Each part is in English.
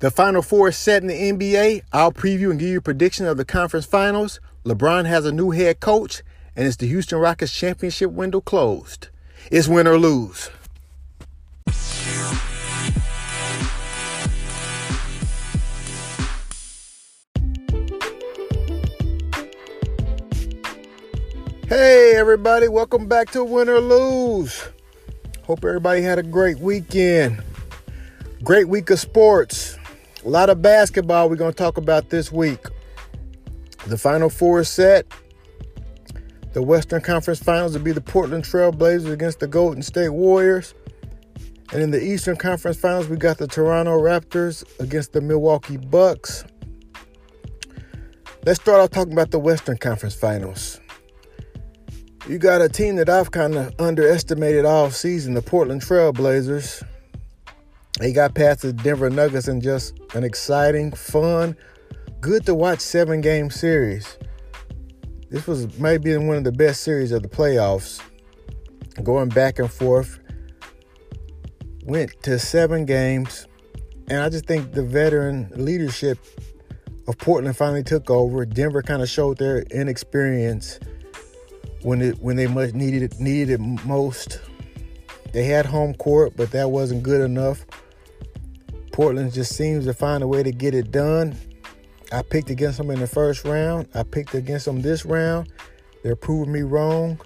The Final Four is set in the NBA. I'll preview and give you a prediction of the conference finals. LeBron has a new head coach, and it's the Houston Rockets championship window closed. It's win or lose. Hey, everybody, welcome back to Win or Lose. Hope everybody had a great weekend. Great week of sports. A lot of basketball we're going to talk about this week. The Final Four is set. The Western Conference Finals will be the Portland Trail Blazers against the Golden State Warriors. And in the Eastern Conference Finals, we got the Toronto Raptors against the Milwaukee Bucks. Let's start off talking about the Western Conference Finals. You got a team that I've kind of underestimated all season, the Portland Trail Blazers. They got past the Denver Nuggets in just an exciting, fun, good to watch seven game series. This was maybe one of the best series of the playoffs. Going back and forth. Went to seven games. And I just think the veteran leadership of Portland finally took over. Denver kind of showed their inexperience when it when they much needed it needed it most. They had home court, but that wasn't good enough. Portland just seems to find a way to get it done. I picked against them in the first round. I picked against them this round. They're proving me wrong.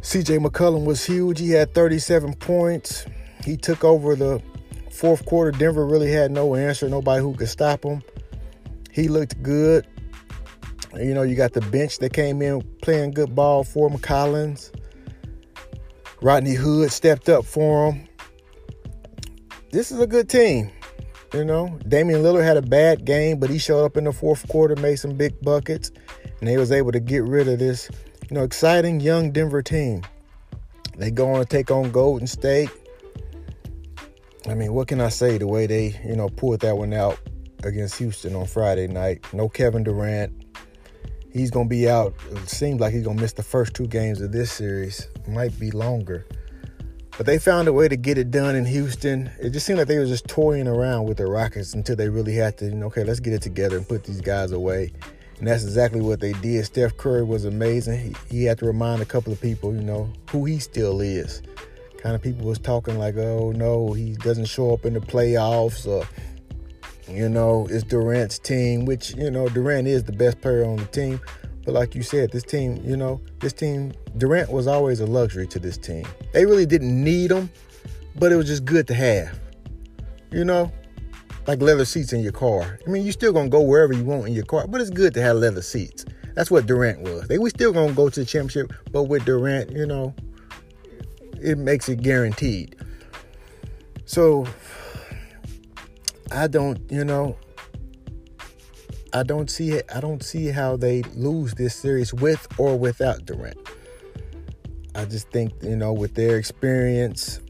CJ McCollum was huge. He had 37 points. He took over the fourth quarter. Denver really had no answer, nobody who could stop him. He looked good. You know, you got the bench that came in playing good ball for him. Collins. Rodney Hood stepped up for him this is a good team. You know, Damian Lillard had a bad game, but he showed up in the fourth quarter, made some big buckets, and they was able to get rid of this, you know, exciting young Denver team. They go on to take on Golden State. I mean, what can I say? The way they, you know, pulled that one out against Houston on Friday night. No Kevin Durant. He's gonna be out. It seems like he's gonna miss the first two games of this series. Might be longer. But they found a way to get it done in Houston. It just seemed like they were just toying around with the Rockets until they really had to, you know, okay, let's get it together and put these guys away. And that's exactly what they did. Steph Curry was amazing. He, he had to remind a couple of people, you know, who he still is. Kind of people was talking like, oh no, he doesn't show up in the playoffs or you know, it's Durant's team, which, you know, Durant is the best player on the team. But like you said, this team, you know, this team, Durant was always a luxury to this team. They really didn't need him, but it was just good to have. You know, like leather seats in your car. I mean, you're still gonna go wherever you want in your car, but it's good to have leather seats. That's what Durant was. They we still gonna go to the championship, but with Durant, you know, it makes it guaranteed. So I don't, you know, I don't see it. I don't see how they lose this series with or without Durant. I just think you know with their experience,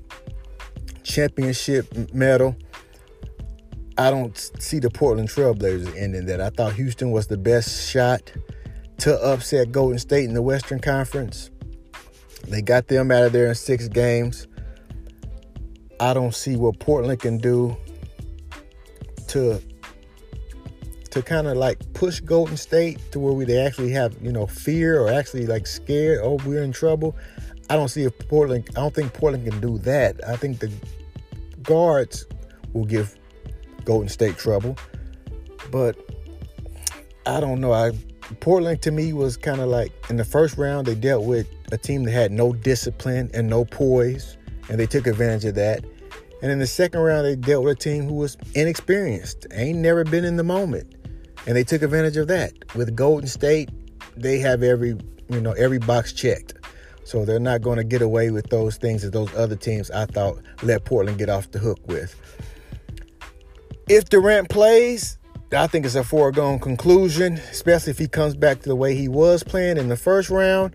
championship mettle. I don't see the Portland Trailblazers ending that. I thought Houston was the best shot to upset Golden State in the Western Conference. They got them out of there in six games. I don't see what Portland can do to to kind of like push Golden State to where we they actually have you know fear or actually like scared. Oh, we're in trouble. I don't see if Portland. I don't think Portland can do that. I think the guards will give Golden State trouble, but I don't know. I Portland to me was kind of like in the first round they dealt with a team that had no discipline and no poise, and they took advantage of that. And in the second round, they dealt with a team who was inexperienced, ain't never been in the moment and they took advantage of that. With Golden State, they have every you know every box checked, so they're not going to get away with those things that those other teams I thought let Portland get off the hook with. If Durant plays, I think it's a foregone conclusion, especially if he comes back to the way he was playing in the first round.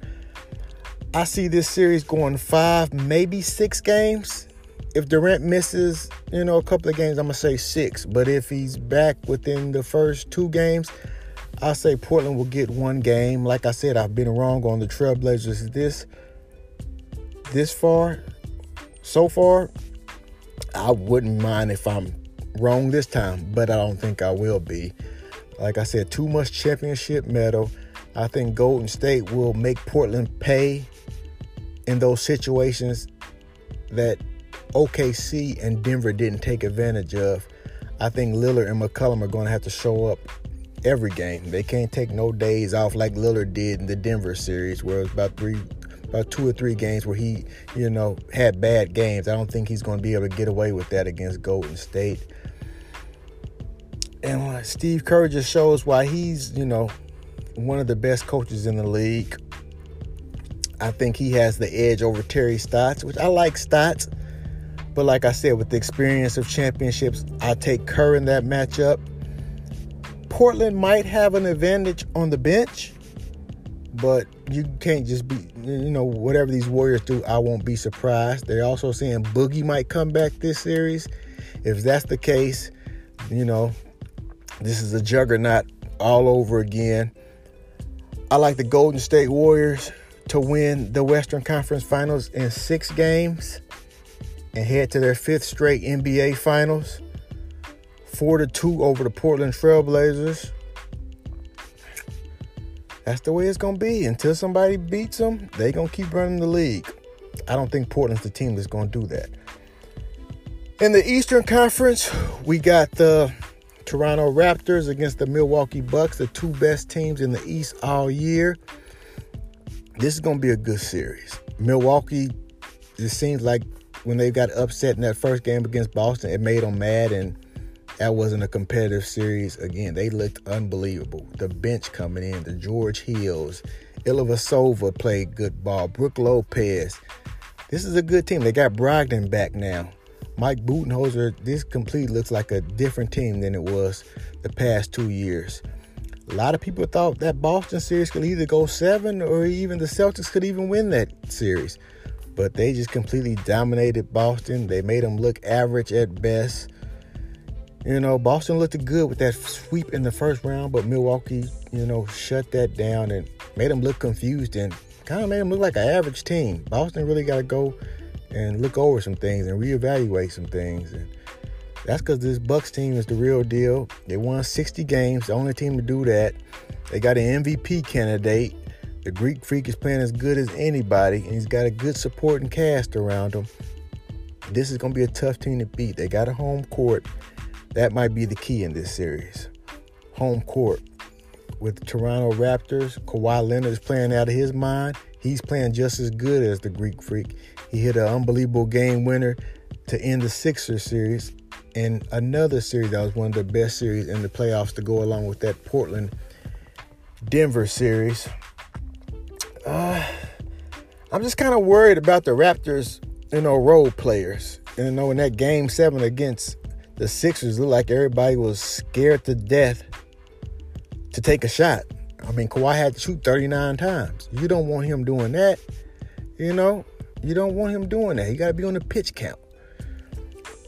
I see this series going five, maybe six games if Durant misses, you know, a couple of games, I'm gonna say six. But if he's back within the first two games, I say Portland will get one game. Like I said, I've been wrong on the Trailblazers this this far. So far, I wouldn't mind if I'm wrong this time, but I don't think I will be. Like I said, too much championship mettle. I think Golden State will make Portland pay in those situations that OKC and Denver didn't take advantage of. I think Lillard and McCollum are going to have to show up every game. They can't take no days off like Lillard did in the Denver series, where it was about three, about two or three games where he, you know, had bad games. I don't think he's going to be able to get away with that against Golden State. And uh, Steve Kerr just shows why he's, you know, one of the best coaches in the league. I think he has the edge over Terry Stotts, which I like Stotts. But like I said, with the experience of championships, I take Kerr in that matchup. Portland might have an advantage on the bench, but you can't just be, you know, whatever these Warriors do, I won't be surprised. They're also saying Boogie might come back this series. If that's the case, you know, this is a juggernaut all over again. I like the Golden State Warriors to win the Western Conference Finals in six games and head to their fifth straight NBA Finals. Four to two over the Portland Trailblazers. That's the way it's gonna be. Until somebody beats them, they gonna keep running the league. I don't think Portland's the team that's gonna do that. In the Eastern Conference, we got the Toronto Raptors against the Milwaukee Bucks, the two best teams in the East all year. This is going to be a good series. Milwaukee, it seems like when they got upset in that first game against Boston, it made them mad, and that wasn't a competitive series. Again, they looked unbelievable. The bench coming in, the George Hills, Ilyasova played good ball, Brook Lopez. This is a good team. They got Brogdon back now. Mike Budenholzer, this complete looks like a different team than it was the past two years. A lot of people thought that Boston series could either go seven or even the Celtics could even win that series. But they just completely dominated Boston. They made them look average at best. You know, Boston looked good with that sweep in the first round, but Milwaukee, you know, shut that down and made them look confused and kind of made them look like an average team. Boston really got to go and look over some things and reevaluate some things. And that's because this Bucks team is the real deal. They won 60 games, the only team to do that. They got an MVP candidate. The Greek Freak is playing as good as anybody, and he's got a good supporting cast around him. This is going to be a tough team to beat. They got a home court. That might be the key in this series. Home court. With the Toronto Raptors, Kawhi Leonard is playing out of his mind. He's playing just as good as the Greek Freak. He hit an unbelievable game winner to end the Sixers series and another series that was one of the best series in the playoffs to go along with that Portland Denver series. Uh, I'm just kind of worried about the Raptors, you know, role players. And you know, in that game seven against the Sixers, looked like everybody was scared to death to take a shot. I mean, Kawhi had to shoot 39 times. You don't want him doing that, you know. You don't want him doing that. He got to be on the pitch count.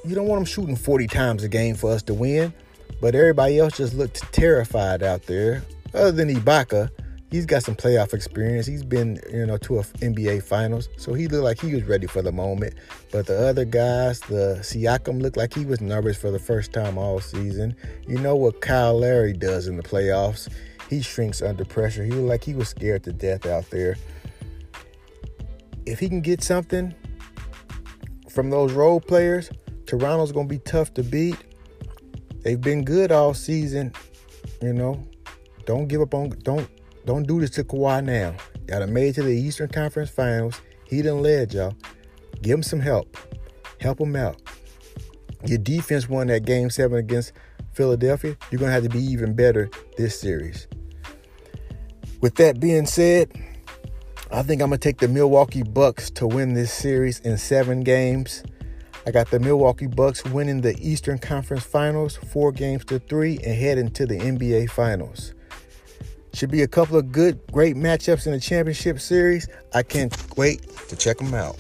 You don't want him shooting 40 times a game for us to win. But everybody else just looked terrified out there. Other than Ibaka, he's got some playoff experience. He's been, you know, to a NBA Finals, so he looked like he was ready for the moment. But the other guys, the Siakam looked like he was nervous for the first time all season. You know what Kyle Lowry does in the playoffs? He shrinks under pressure. He looked like he was scared to death out there if he can get something from those role players, Toronto's going to be tough to beat. They've been good all season, you know. Don't give up on don't don't do this to Kawhi now. Got him made to the Eastern Conference Finals. He done led y'all. Give him some help. Help him out. Your defense won that game seven against Philadelphia. You're gonna have to be even better this series. With that being said, I think I'm going to take the Milwaukee Bucks to win this series in seven games. I got the Milwaukee Bucks winning the Eastern Conference Finals, four games to three, and heading to the NBA Finals. Should be a couple of good, great matchups in the championship series. I can't wait to check them out.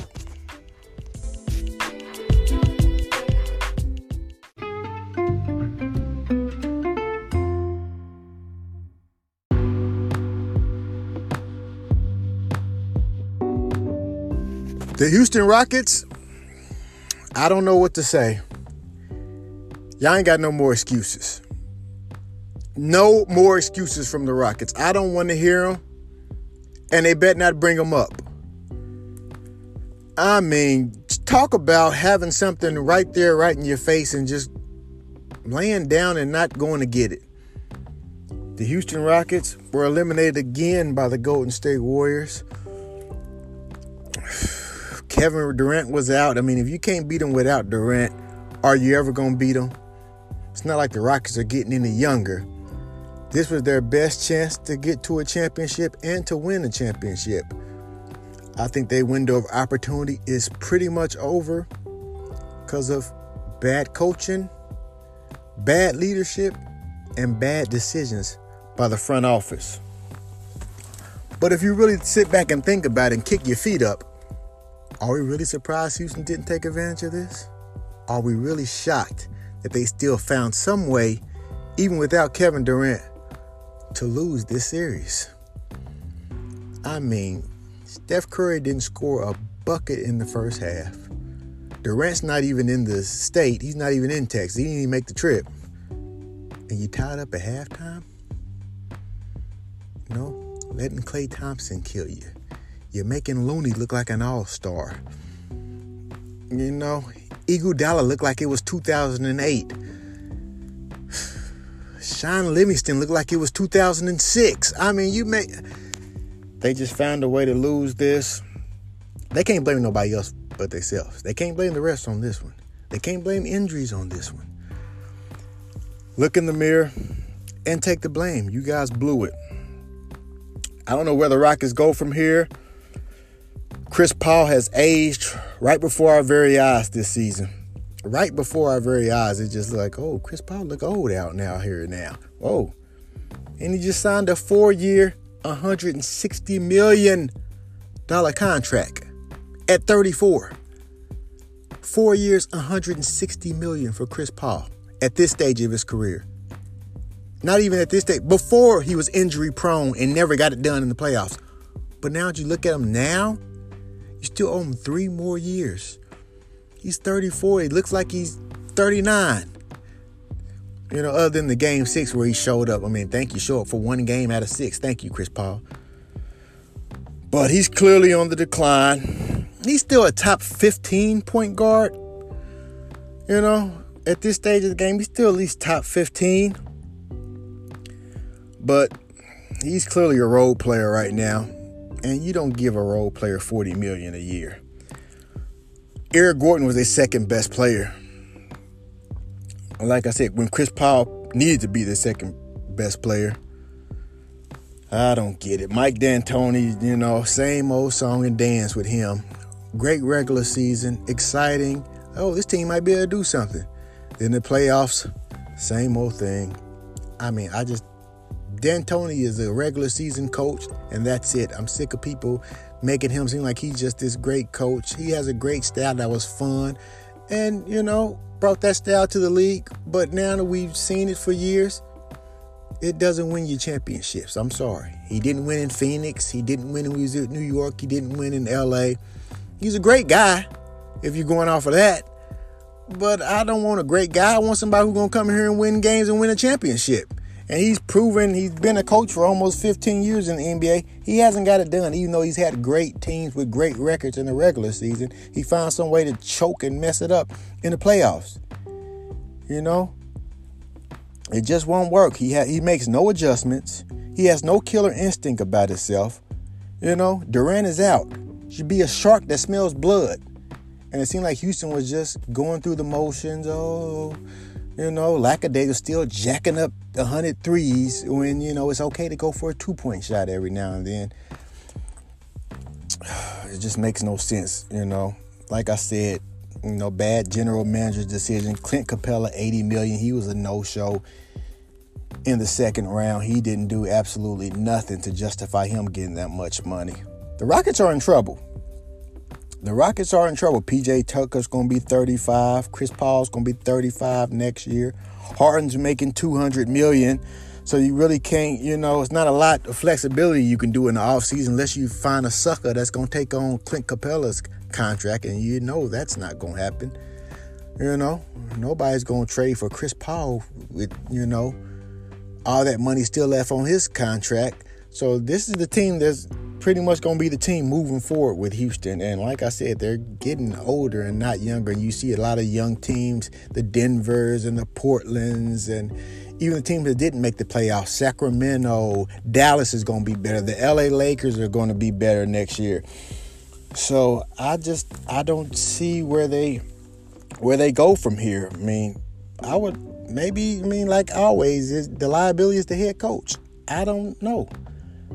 The Houston Rockets, I don't know what to say. Y'all ain't got no more excuses. No more excuses from the Rockets. I don't want to hear them, and they bet not bring them up. I mean, talk about having something right there, right in your face, and just laying down and not going to get it. The Houston Rockets were eliminated again by the Golden State Warriors. Kevin Durant was out. I mean, if you can't beat them without Durant, are you ever going to beat them? It's not like the Rockets are getting any younger. This was their best chance to get to a championship and to win a championship. I think their window of opportunity is pretty much over because of bad coaching, bad leadership, and bad decisions by the front office. But if you really sit back and think about it and kick your feet up, are we really surprised Houston didn't take advantage of this? Are we really shocked that they still found some way, even without Kevin Durant, to lose this series? I mean, Steph Curry didn't score a bucket in the first half. Durant's not even in the state. He's not even in Texas. He didn't even make the trip. And you tied up at halftime? No, letting Klay Thompson kill you. You're making Looney look like an all-star. You know, Iguodala looked like it was 2008. Shaun Livingston looked like it was 2006. I mean, you may they just found a way to lose this. They can't blame nobody else but themselves. They can't blame the rest on this one. They can't blame injuries on this one. Look in the mirror and take the blame. You guys blew it. I don't know where the Rockets go from here. Chris Paul has aged right before our very eyes this season. Right before our very eyes, it's just like, oh, Chris Paul look old out now here now. Whoa. And he just signed a four-year, $160 million contract at 34. Four years, 160 million for Chris Paul at this stage of his career. Not even at this stage, before he was injury prone and never got it done in the playoffs. But now that you look at him now, you still owe him three more years. He's 34. He looks like he's 39. You know, other than the game six where he showed up. I mean, thank you, show up for one game out of six. Thank you, Chris Paul. But he's clearly on the decline. He's still a top 15 point guard. You know, at this stage of the game, he's still at least top 15. But he's clearly a role player right now. And you don't give a role player 40 million a year. Eric Gordon was a second best player. Like I said, when Chris Paul needed to be the second best player, I don't get it. Mike D'Antoni, you know, same old song and dance with him. Great regular season, exciting. Oh, this team might be able to do something. Then the playoffs, same old thing. I mean, I just D'Antoni is a regular season coach, and that's it. I'm sick of people making him seem like he's just this great coach. He has a great style that was fun, and you know, brought that style to the league. But now that we've seen it for years, it doesn't win you championships. I'm sorry. He didn't win in Phoenix. He didn't win when he was at New York. He didn't win in LA. He's a great guy if you're going off of that. But I don't want a great guy. I want somebody who's going to come here and win games and win a championship. And he's proven he's been a coach for almost 15 years in the NBA. He hasn't got it done, even though he's had great teams with great records in the regular season. He found some way to choke and mess it up in the playoffs. You know, it just won't work. He ha- he makes no adjustments. He has no killer instinct about himself. You know, Durant is out. Should be a shark that smells blood. And it seemed like Houston was just going through the motions. Oh, you know, Lackadaisical still jacking up the hundred threes when, you know, it's okay to go for a two point shot every now and then. It just makes no sense, you know. Like I said, you know, bad general manager decision. Clint Capela, 80 million. He was a no-show in the second round. He didn't do absolutely nothing to justify him getting that much money. The Rockets are in trouble. The Rockets are in trouble. PJ Tucker's going to be 35. Chris Paul's going to be 35 next year. Harden's making 200 million. So you really can't, you know, it's not a lot of flexibility you can do in the offseason unless you find a sucker that's going to take on Clint Capela's contract, and you know that's not going to happen. You know, nobody's going to trade for Chris Paul with, you know, all that money still left on his contract. So this is the team that's pretty much going to be the team moving forward with Houston. And like I said, they're getting older and not younger. And You see a lot of young teams, the Denvers and the Portlands and even the teams that didn't make the playoffs, Sacramento, Dallas is going to be better. The LA Lakers are going to be better next year. So I just I don't see where they where they go from here. I mean, I would maybe I mean like always is the liability is the head coach. I don't know.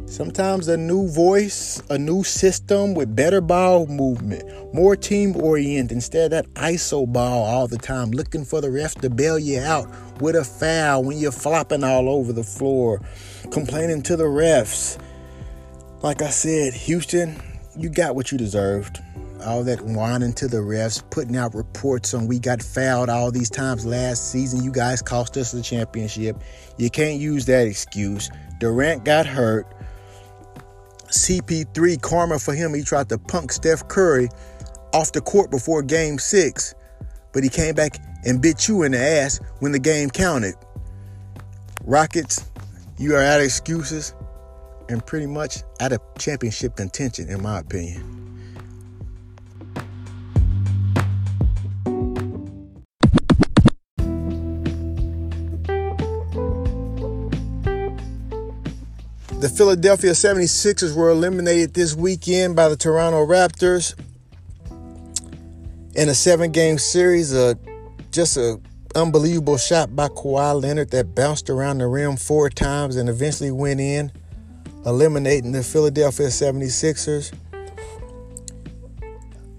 Sometimes a new voice, a new system with better ball movement, more team oriented instead of that ISO ball all the time, looking for the ref to bail you out with a foul when you're flopping all over the floor, complaining to the refs. Like I said, Houston, you got what you deserved. All that whining to the refs, putting out reports on we got fouled all these times last season. You guys cost us the championship. You can't use that excuse. Durant got hurt. CP3 karma for him. He tried to punk Steph Curry off the court before game six, but he came back and bit you in the ass when the game counted. Rockets, you are out of excuses and pretty much out of championship contention, in my opinion. The Philadelphia 76ers were eliminated this weekend by the Toronto Raptors in a seven game series. Uh, just an unbelievable shot by Kawhi Leonard that bounced around the rim four times and eventually went in, eliminating the Philadelphia 76ers.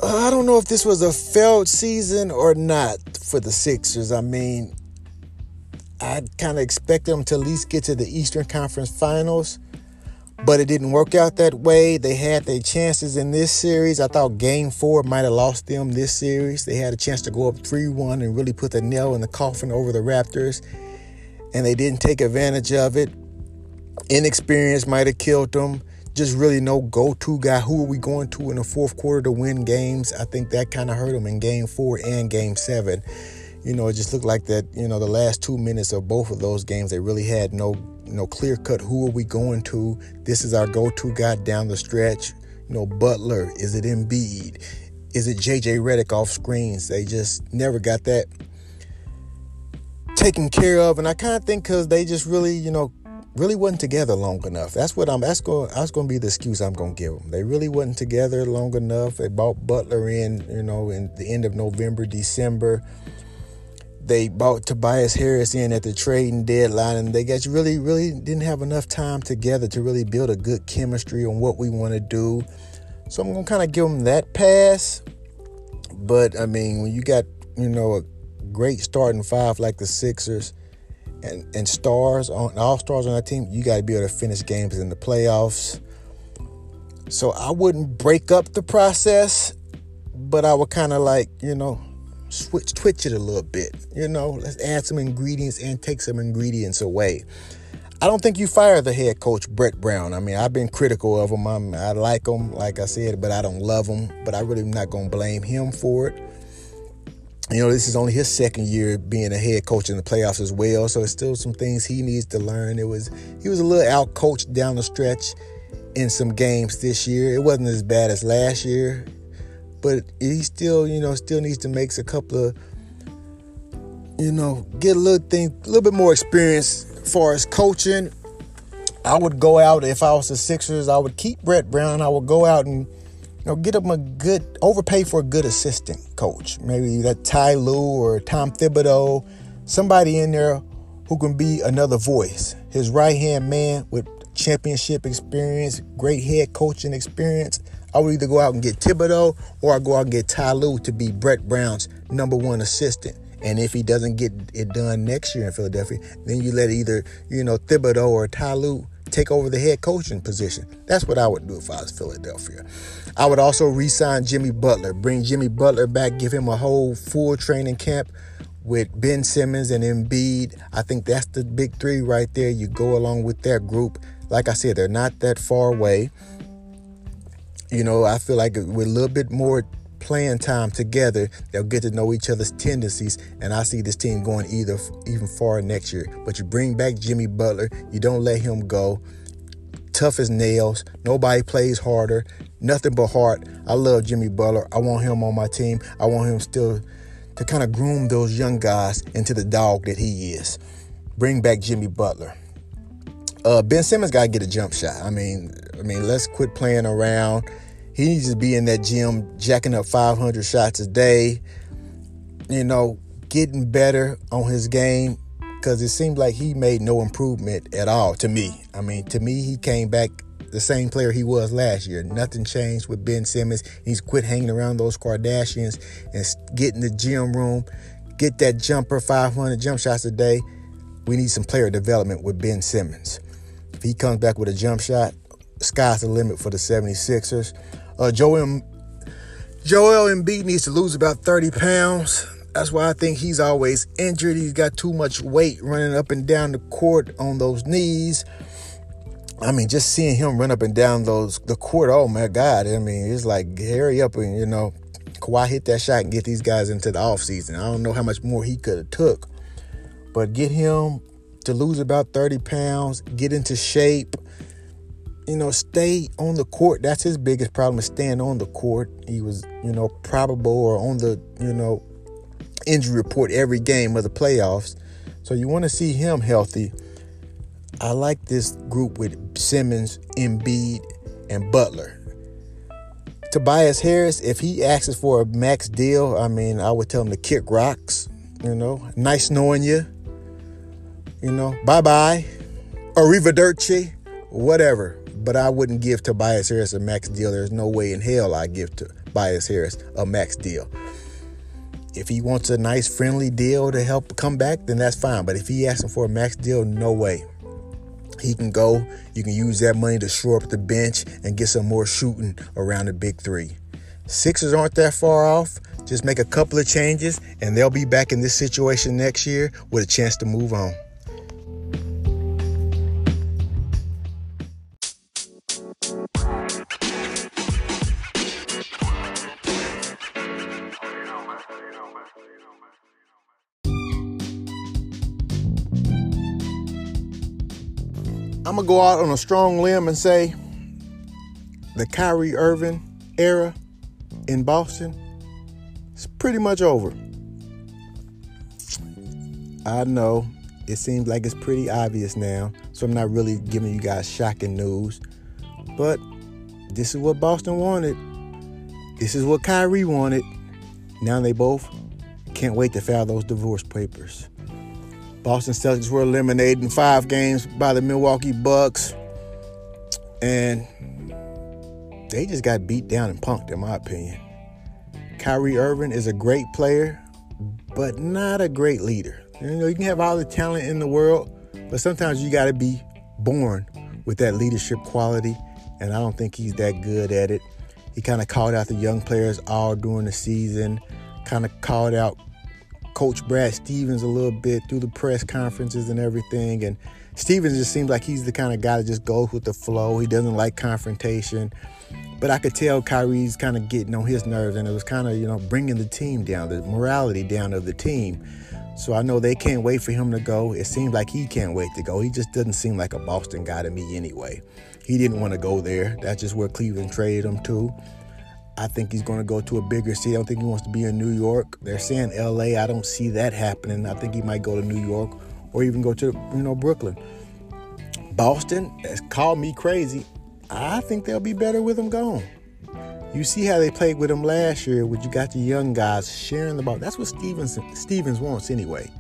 Uh, I don't know if this was a failed season or not for the Sixers. I mean, I kind of expected them to at least get to the Eastern Conference Finals but it didn't work out that way. They had their chances in this series. I thought game four might have lost them this series. They had a chance to go up 3 1 and really put the nail in the coffin over the Raptors, and they didn't take advantage of it. Inexperience might have killed them. Just really no go to guy. Who are we going to in the fourth quarter to win games? I think that kind of hurt them in game four and game seven. You know, it just looked like that, you know, the last two minutes of both of those games, they really had no you know, clear cut who are we going to? This is our go to guy down the stretch. You know, Butler, is it Embiid? Is it JJ Redick off screens? They just never got that taken care of. And I kind of think because they just really, you know, really wasn't together long enough. That's what I'm. That's going. That's going to be the excuse I'm going to give them. They really wasn't together long enough. They bought Butler in, you know, in the end of November, December they bought Tobias Harris in at the trading deadline, and they guys really, really didn't have enough time together to really build a good chemistry on what we want to do. So I'm gonna kind of give them that pass. But I mean, when you got you know a great starting five like the Sixers and and stars on all stars on that team, you got to be able to finish games in the playoffs. So I wouldn't break up the process, but I would kind of like you know switch twitch it a little bit. You know, let's add some ingredients and take some ingredients away. I don't think you fire the head coach Brett Brown. I mean, I've been critical of him. I'm, I like him, like I said, but I don't love him. But I really am not going to blame him for it. You know, this is only his second year being a head coach in the playoffs as well. So it's still some things he needs to learn. It was he was a little out coached down the stretch in some games this year. It wasn't as bad as last year but he still, you know, still needs to make a couple of, you know, get a little thing, a little bit more experience far as coaching. I would go out if I was the Sixers. I would keep Brett Brown. I would go out and, you know, get him a good overpay for a good assistant coach. Maybe that Ty Lue or Tom Thibodeau, somebody in there who can be another voice. His right hand man with championship experience, great head coaching experience. I would either go out and get Thibodeau or I go out and get Ty Lue to be Brett Brown's number one assistant. And if he doesn't get it done next year in Philadelphia, then you let either, you know, Thibodeau or Ty Lue take over the head coaching position. That's what I would do if I was Philadelphia. I would also re-sign Jimmy Butler, bring Jimmy Butler back, give him a whole full training camp with Ben Simmons and Embiid. I think that's the big three right there. You go along with that group. Like I said, they're not that far away. You know, I feel like with a little bit more playing time together, they'll get to know each other's tendencies, and I see this team going either even far next year. But you bring back Jimmy Butler, you don't let him go. Tough as nails. Nobody plays harder. Nothing but heart. I love Jimmy Butler. I want him on my team. I want him still to kind of groom those young guys into the dog that he is. Bring back Jimmy Butler. Uh, ben Simmons got to get a jump shot. I mean, I mean, let's quit playing around. He needs to be in that gym, jacking up 500 shots a day. You know, getting better on his game because it seemed like he made no improvement at all to me. I mean, to me, he came back the same player he was last year. Nothing changed with Ben Simmons. He's quit hanging around those Kardashians and get in the gym room, get that jumper, 500 jump shots a day. We need some player development with Ben Simmons. If he comes back with a jump shot, sky's the limit for the 76ers. Uh, Joel, Joel Embiid needs to lose about 30 pounds. That's why I think he's always injured. He's got too much weight running up and down the court on those knees. I mean, just seeing him run up and down those the court, oh my God. I mean, it's like hurry up and you know, Kawhi hit that shot and get these guys into the offseason. I don't know how much more he could have took. But get him to lose about 30 pounds, get into shape, you know, stay on the court. That's his biggest problem is staying on the court. He was, you know, probable or on the, you know, injury report every game of the playoffs. So you want to see him healthy. I like this group with Simmons, Embiid, and Butler. Tobias Harris, if he asks for a max deal, I mean, I would tell him to kick rocks. You know, nice knowing you. You know, bye bye, arrivederci, whatever. But I wouldn't give Tobias Harris a max deal. There's no way in hell I give Tobias Harris a max deal. If he wants a nice friendly deal to help come back, then that's fine. But if he asking for a max deal, no way. He can go. You can use that money to shore up the bench and get some more shooting around the big three. Sixers aren't that far off. Just make a couple of changes, and they'll be back in this situation next year with a chance to move on. Go out on a strong limb and say the Kyrie Irving era in Boston is pretty much over. I know it seems like it's pretty obvious now, so I'm not really giving you guys shocking news. But this is what Boston wanted. This is what Kyrie wanted. Now they both can't wait to file those divorce papers. Boston Celtics were eliminated in five games by the Milwaukee Bucks. And they just got beat down and punked, in my opinion. Kyrie Irving is a great player, but not a great leader. You know, you can have all the talent in the world, but sometimes you got to be born with that leadership quality. And I don't think he's that good at it. He kind of called out the young players all during the season, kind of called out Coach Brad Stevens a little bit through the press conferences and everything. And Stevens just seems like he's the kind of guy that just goes with the flow. He doesn't like confrontation. But I could tell Kyrie's kind of getting on his nerves, and it was kind of, you know, bringing the team down, the morality down of the team. So I know they can't wait for him to go. It seems like he can't wait to go. He just doesn't seem like a Boston guy to me anyway. He didn't want to go there. That's just where Cleveland traded him to. I think he's going to go to a bigger city. I don't think he wants to be in New York. They're saying LA. I don't see that happening. I think he might go to New York or even go to, you know, Brooklyn. Boston has called me crazy. I think they'll be better with him gone. You see how they played with him last year, where you got the young guys sharing the ball. That's what Stevens Stevens wants anyway.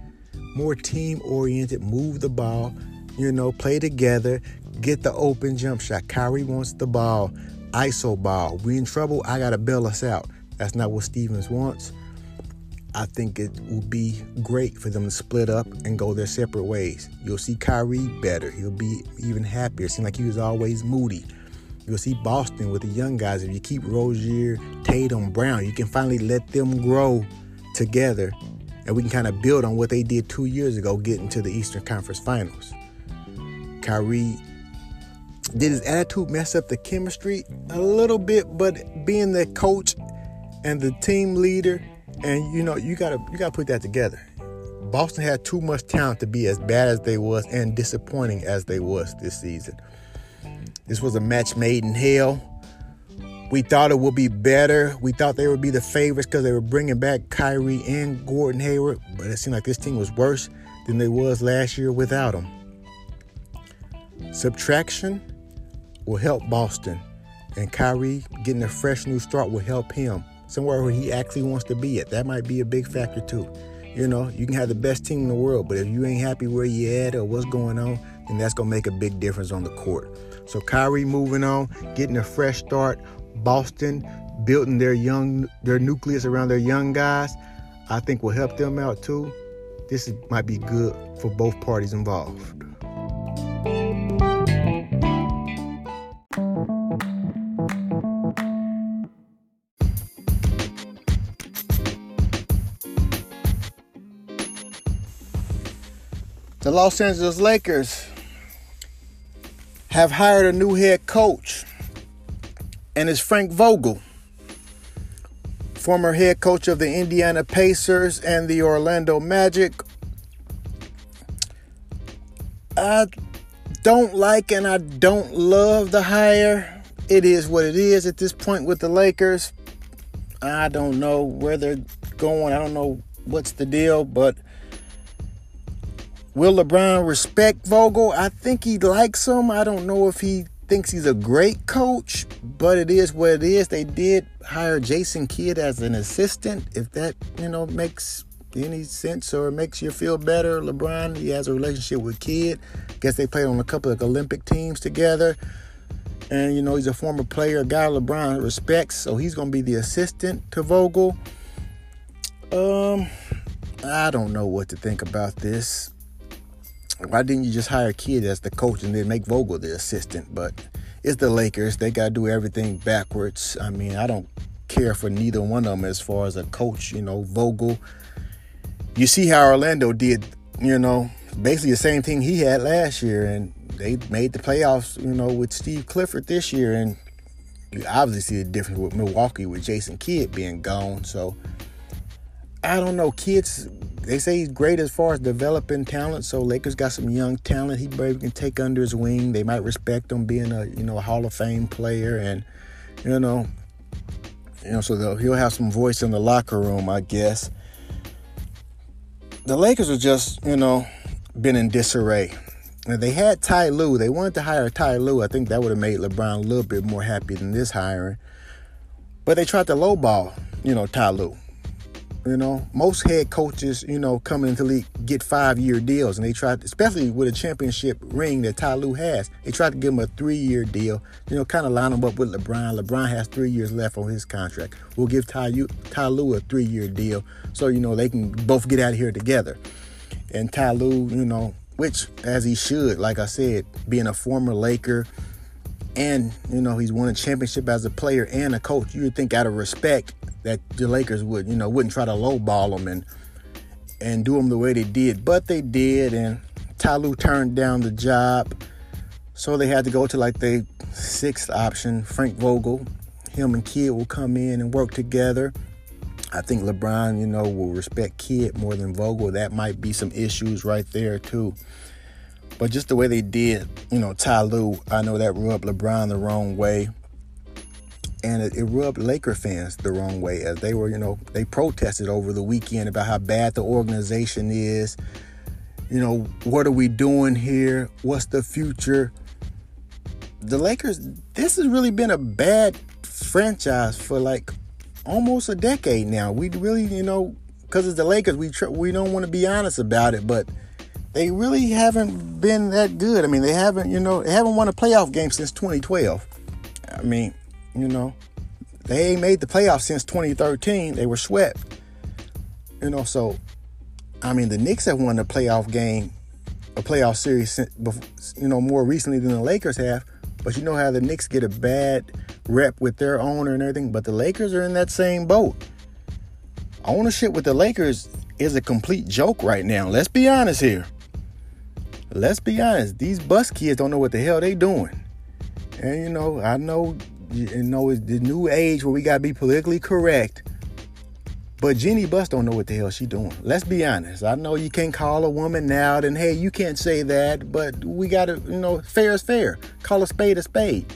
More team oriented, move the ball, you know, play together, get the open jump shot. Kyrie wants the ball. ISO ball. We in trouble. I gotta bail us out. That's not what Stevens wants. I think it will be great for them to split up and go their separate ways. You'll see Kyrie better. He'll be even happier. Seems like he was always moody. You'll see Boston with the young guys. If you keep Rozier, Tatum, Brown, you can finally let them grow together, and we can kind of build on what they did two years ago, getting to the Eastern Conference Finals. Kyrie did his attitude mess up the chemistry a little bit, but being the coach and the team leader, and you know you gotta you gotta put that together. Boston had too much talent to be as bad as they was and disappointing as they was this season. This was a match made in hell. We thought it would be better. We thought they would be the favorites because they were bringing back Kyrie and Gordon Hayward, but it seemed like this team was worse than they was last year without them. Subtraction will help Boston, and Kyrie getting a fresh new start will help him somewhere where he actually wants to be at. That might be a big factor too. You know, you can have the best team in the world, but if you ain't happy where you at or what's going on, then that's gonna make a big difference on the court. So Kyrie moving on, getting a fresh start. Boston building their young their nucleus around their young guys, I think will help them out too. This might be good for both parties involved. The Los Angeles Lakers have hired a new head coach, and it's Frank Vogel, former head coach of the Indiana Pacers and the Orlando Magic. I don't like and I don't love the hire. It is what it is at this point with the Lakers. I don't know where they're going. I don't know what's the deal, but Will LeBron respect Vogel? I think he likes him. I don't know if he thinks he's a great coach, but it is what it is. They did hire Jason Kidd as an assistant. If that, you know, makes any sense or makes you feel better, LeBron, he has a relationship with Kidd. I guess they played on a couple of Olympic teams together. And, you know, he's a former player, a guy LeBron respects, so he's going to be the assistant to Vogel. Um, I don't know what to think about this why didn't you just hire Kidd as the coach and then make Vogel the assistant? But it's the Lakers. They got to do everything backwards. I mean, I don't care for neither one of them as far as a coach. You know, Vogel. You see how Orlando did, you know, basically the same thing he had last year. And they made the playoffs, you know, with Steve Clifford this year. And you obviously see the difference with Milwaukee with Jason Kidd being gone. So I don't know. Kids they say he's great as far as developing talent. So Lakers got some young talent he maybe can take under his wing. They might respect him being a you know a Hall of Fame player, and you know, you know, so he'll have some voice in the locker room, I guess. The Lakers are just you know been in disarray. And they had Ty Lue. They wanted to hire Ty Lue. I think that would have made LeBron a little bit more happy than this hiring. But they tried to lowball, you know, Ty Lue. You know, most head coaches, you know, coming into league get five year deals, and they try, especially with a championship ring that Ty Lue has, they tried to give him a three year deal. You know, kind of line him up with LeBron. LeBron has three years left on his contract. We'll give Ty, Ty Lue a three year deal, so you know they can both get out of here together. And Ty Lue, you know, which as he should, like I said, being a former Laker, and you know he's won a championship as a player and a coach. You would think out of respect that the Lakers would, you know, wouldn't try to lowball them and and do them the way they did, but they did, and Ty Lue turned down the job, so they had to go to like the sixth option, Frank Vogel. Him and Kidd will come in and work together. I think LeBron, you know, will respect Kidd more than Vogel. That might be some issues right there too. But just the way they did, you know, Ty Lue, I know that rubbed LeBron the wrong way and it, it, rubbed Laker fans the wrong way as they were, you know, they protested over the weekend about how bad the organization is. You know, what are we doing here? What's the future? The Lakers, this has really been a bad franchise for like almost a decade now. We really, you know, because it's the Lakers, we tr- we don't want to be honest about it, but they really haven't been that good. I mean, they haven't, you know, they haven't won a playoff game since 2012. I mean, you know, they ain't made the playoffs since 2013. They were swept. You know, so I mean, the Knicks have won a playoff game, a playoff series, you know, more recently than the Lakers have. But you know how the Knicks get a bad rep with their owner and everything. But the Lakers are in that same boat. Ownership with the Lakers is a complete joke right now. Let's be honest here. Let's be honest. These Buss kids don't know what the hell they doing. And you know, I know you know, it's the new age where we gotta be politically correct. But Jenny Buss don't know what the hell she doing. Let's be honest. I know you can't call a woman now, and hey, you can't say that, but we gotta, you know, fair is fair. Call a spade a spade.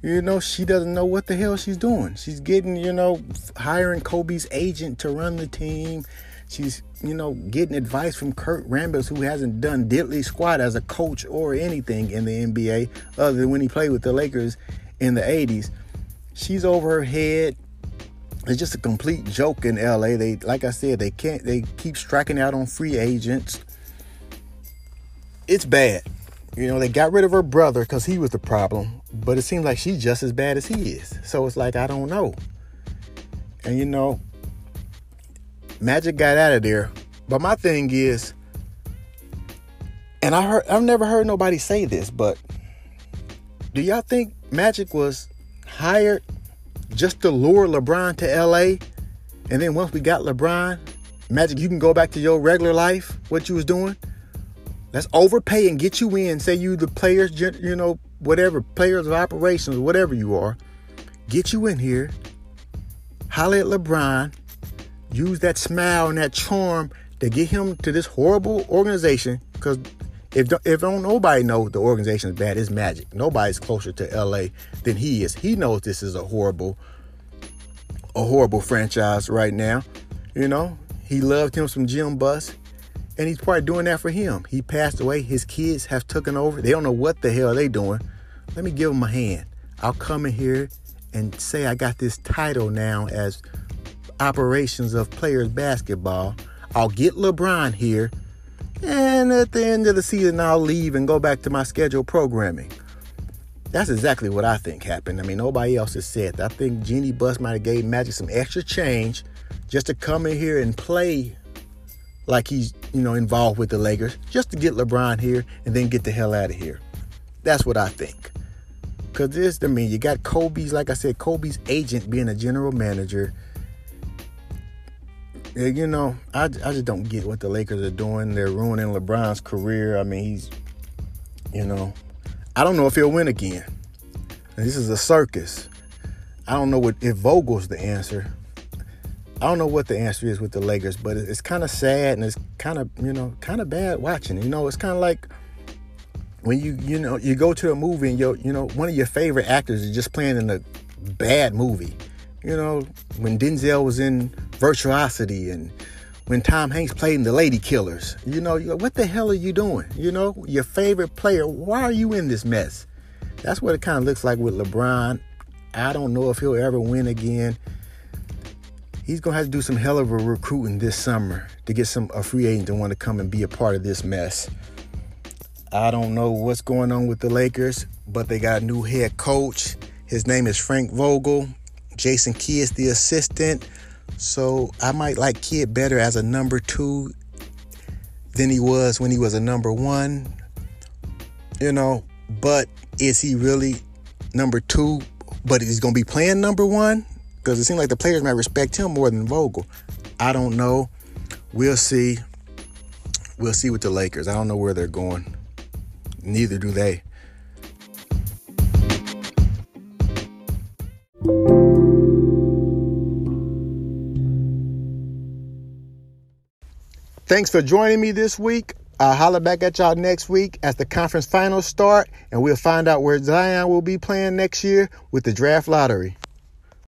You know, she doesn't know what the hell she's doing. She's getting, you know, hiring Kobe's agent to run the team. She's, you know, getting advice from Kurt Rambis, who hasn't done diddly squat as a coach or anything in the NBA other than when he played with the Lakers in the 80s. She's over her head. It's just a complete joke in LA. They, like I said, they can't. They keep striking out on free agents. It's bad. You know, they got rid of her brother because he was the problem, but it seems like she's just as bad as he is. So it's like, I don't know. And you know, Magic got out of there. But my thing is, and I heard I've never heard nobody say this, but do y'all think Magic was hired just to lure LeBron to LA? And then once we got LeBron, Magic, you can go back to your regular life, what you was doing? Let's overpay and get you in. Say you the players, you know, whatever, players of operations, whatever you are. Get you in here. Holler at LeBron. Use that smile and that charm to get him to this horrible organization. Because if if don't nobody know the organization is bad, it's Magic. Nobody's closer to LA than he is. He knows this is a horrible, a horrible franchise right now. You know, he loved him some Jim Buss. And he's probably doing that for him. He passed away. His kids have taken over. They don't know what the hell they doing. Let me give them a hand. I'll come in here and say I got this title now as operations of players basketball. I'll get LeBron here. And at the end of the season, I'll leave and go back to my scheduled programming. That's exactly what I think happened. I mean, nobody else has said that. I think Jeanie Buss might have gave Magic some extra change just to come in here and play like he's, you know, involved with the Lakers just to get LeBron here and then get the hell out of here. That's what I think. Because this, I mean, you got Kobe's, like I said, Kobe's agent being a general manager. You know, I, I just don't get what the Lakers are doing. They're ruining LeBron's career. I mean, he's, you know, I don't know if he'll win again. This is a circus. I don't know what if Vogel's the answer. I don't know what the answer is with the Lakers, but it's kind of sad and it's kind of you know kind of bad watching. You know, it's kind of like when you you know you go to a movie and you you know one of your favorite actors is just playing in a bad movie. You know, when Denzel was in Virtuosity and when Tom Hanks played in The Lady Killers. You know, what the hell are you doing? You know, your favorite player. Why are you in this mess? That's what it kind of looks like with LeBron. I don't know if he'll ever win again he's gonna have to do some hell of a recruiting this summer to get some a free agent to want to come and be a part of this mess. I don't know what's going on with the Lakers, but they got a new head coach. His name is Frank Vogel. Jason Kidd is the assistant. So I might like Kidd better as a number two than he was when he was a number one. You know, but is he really number two? But he's gonna be playing number one? because it seems like the players might respect him more than Vogel. I don't know. We'll see. We'll see with the Lakers. I don't know where they're going. Neither do they. Thanks for joining me this week. I'll holler back at y'all next week as the conference finals start, and we'll find out where Zion will be playing next year with the draft lottery.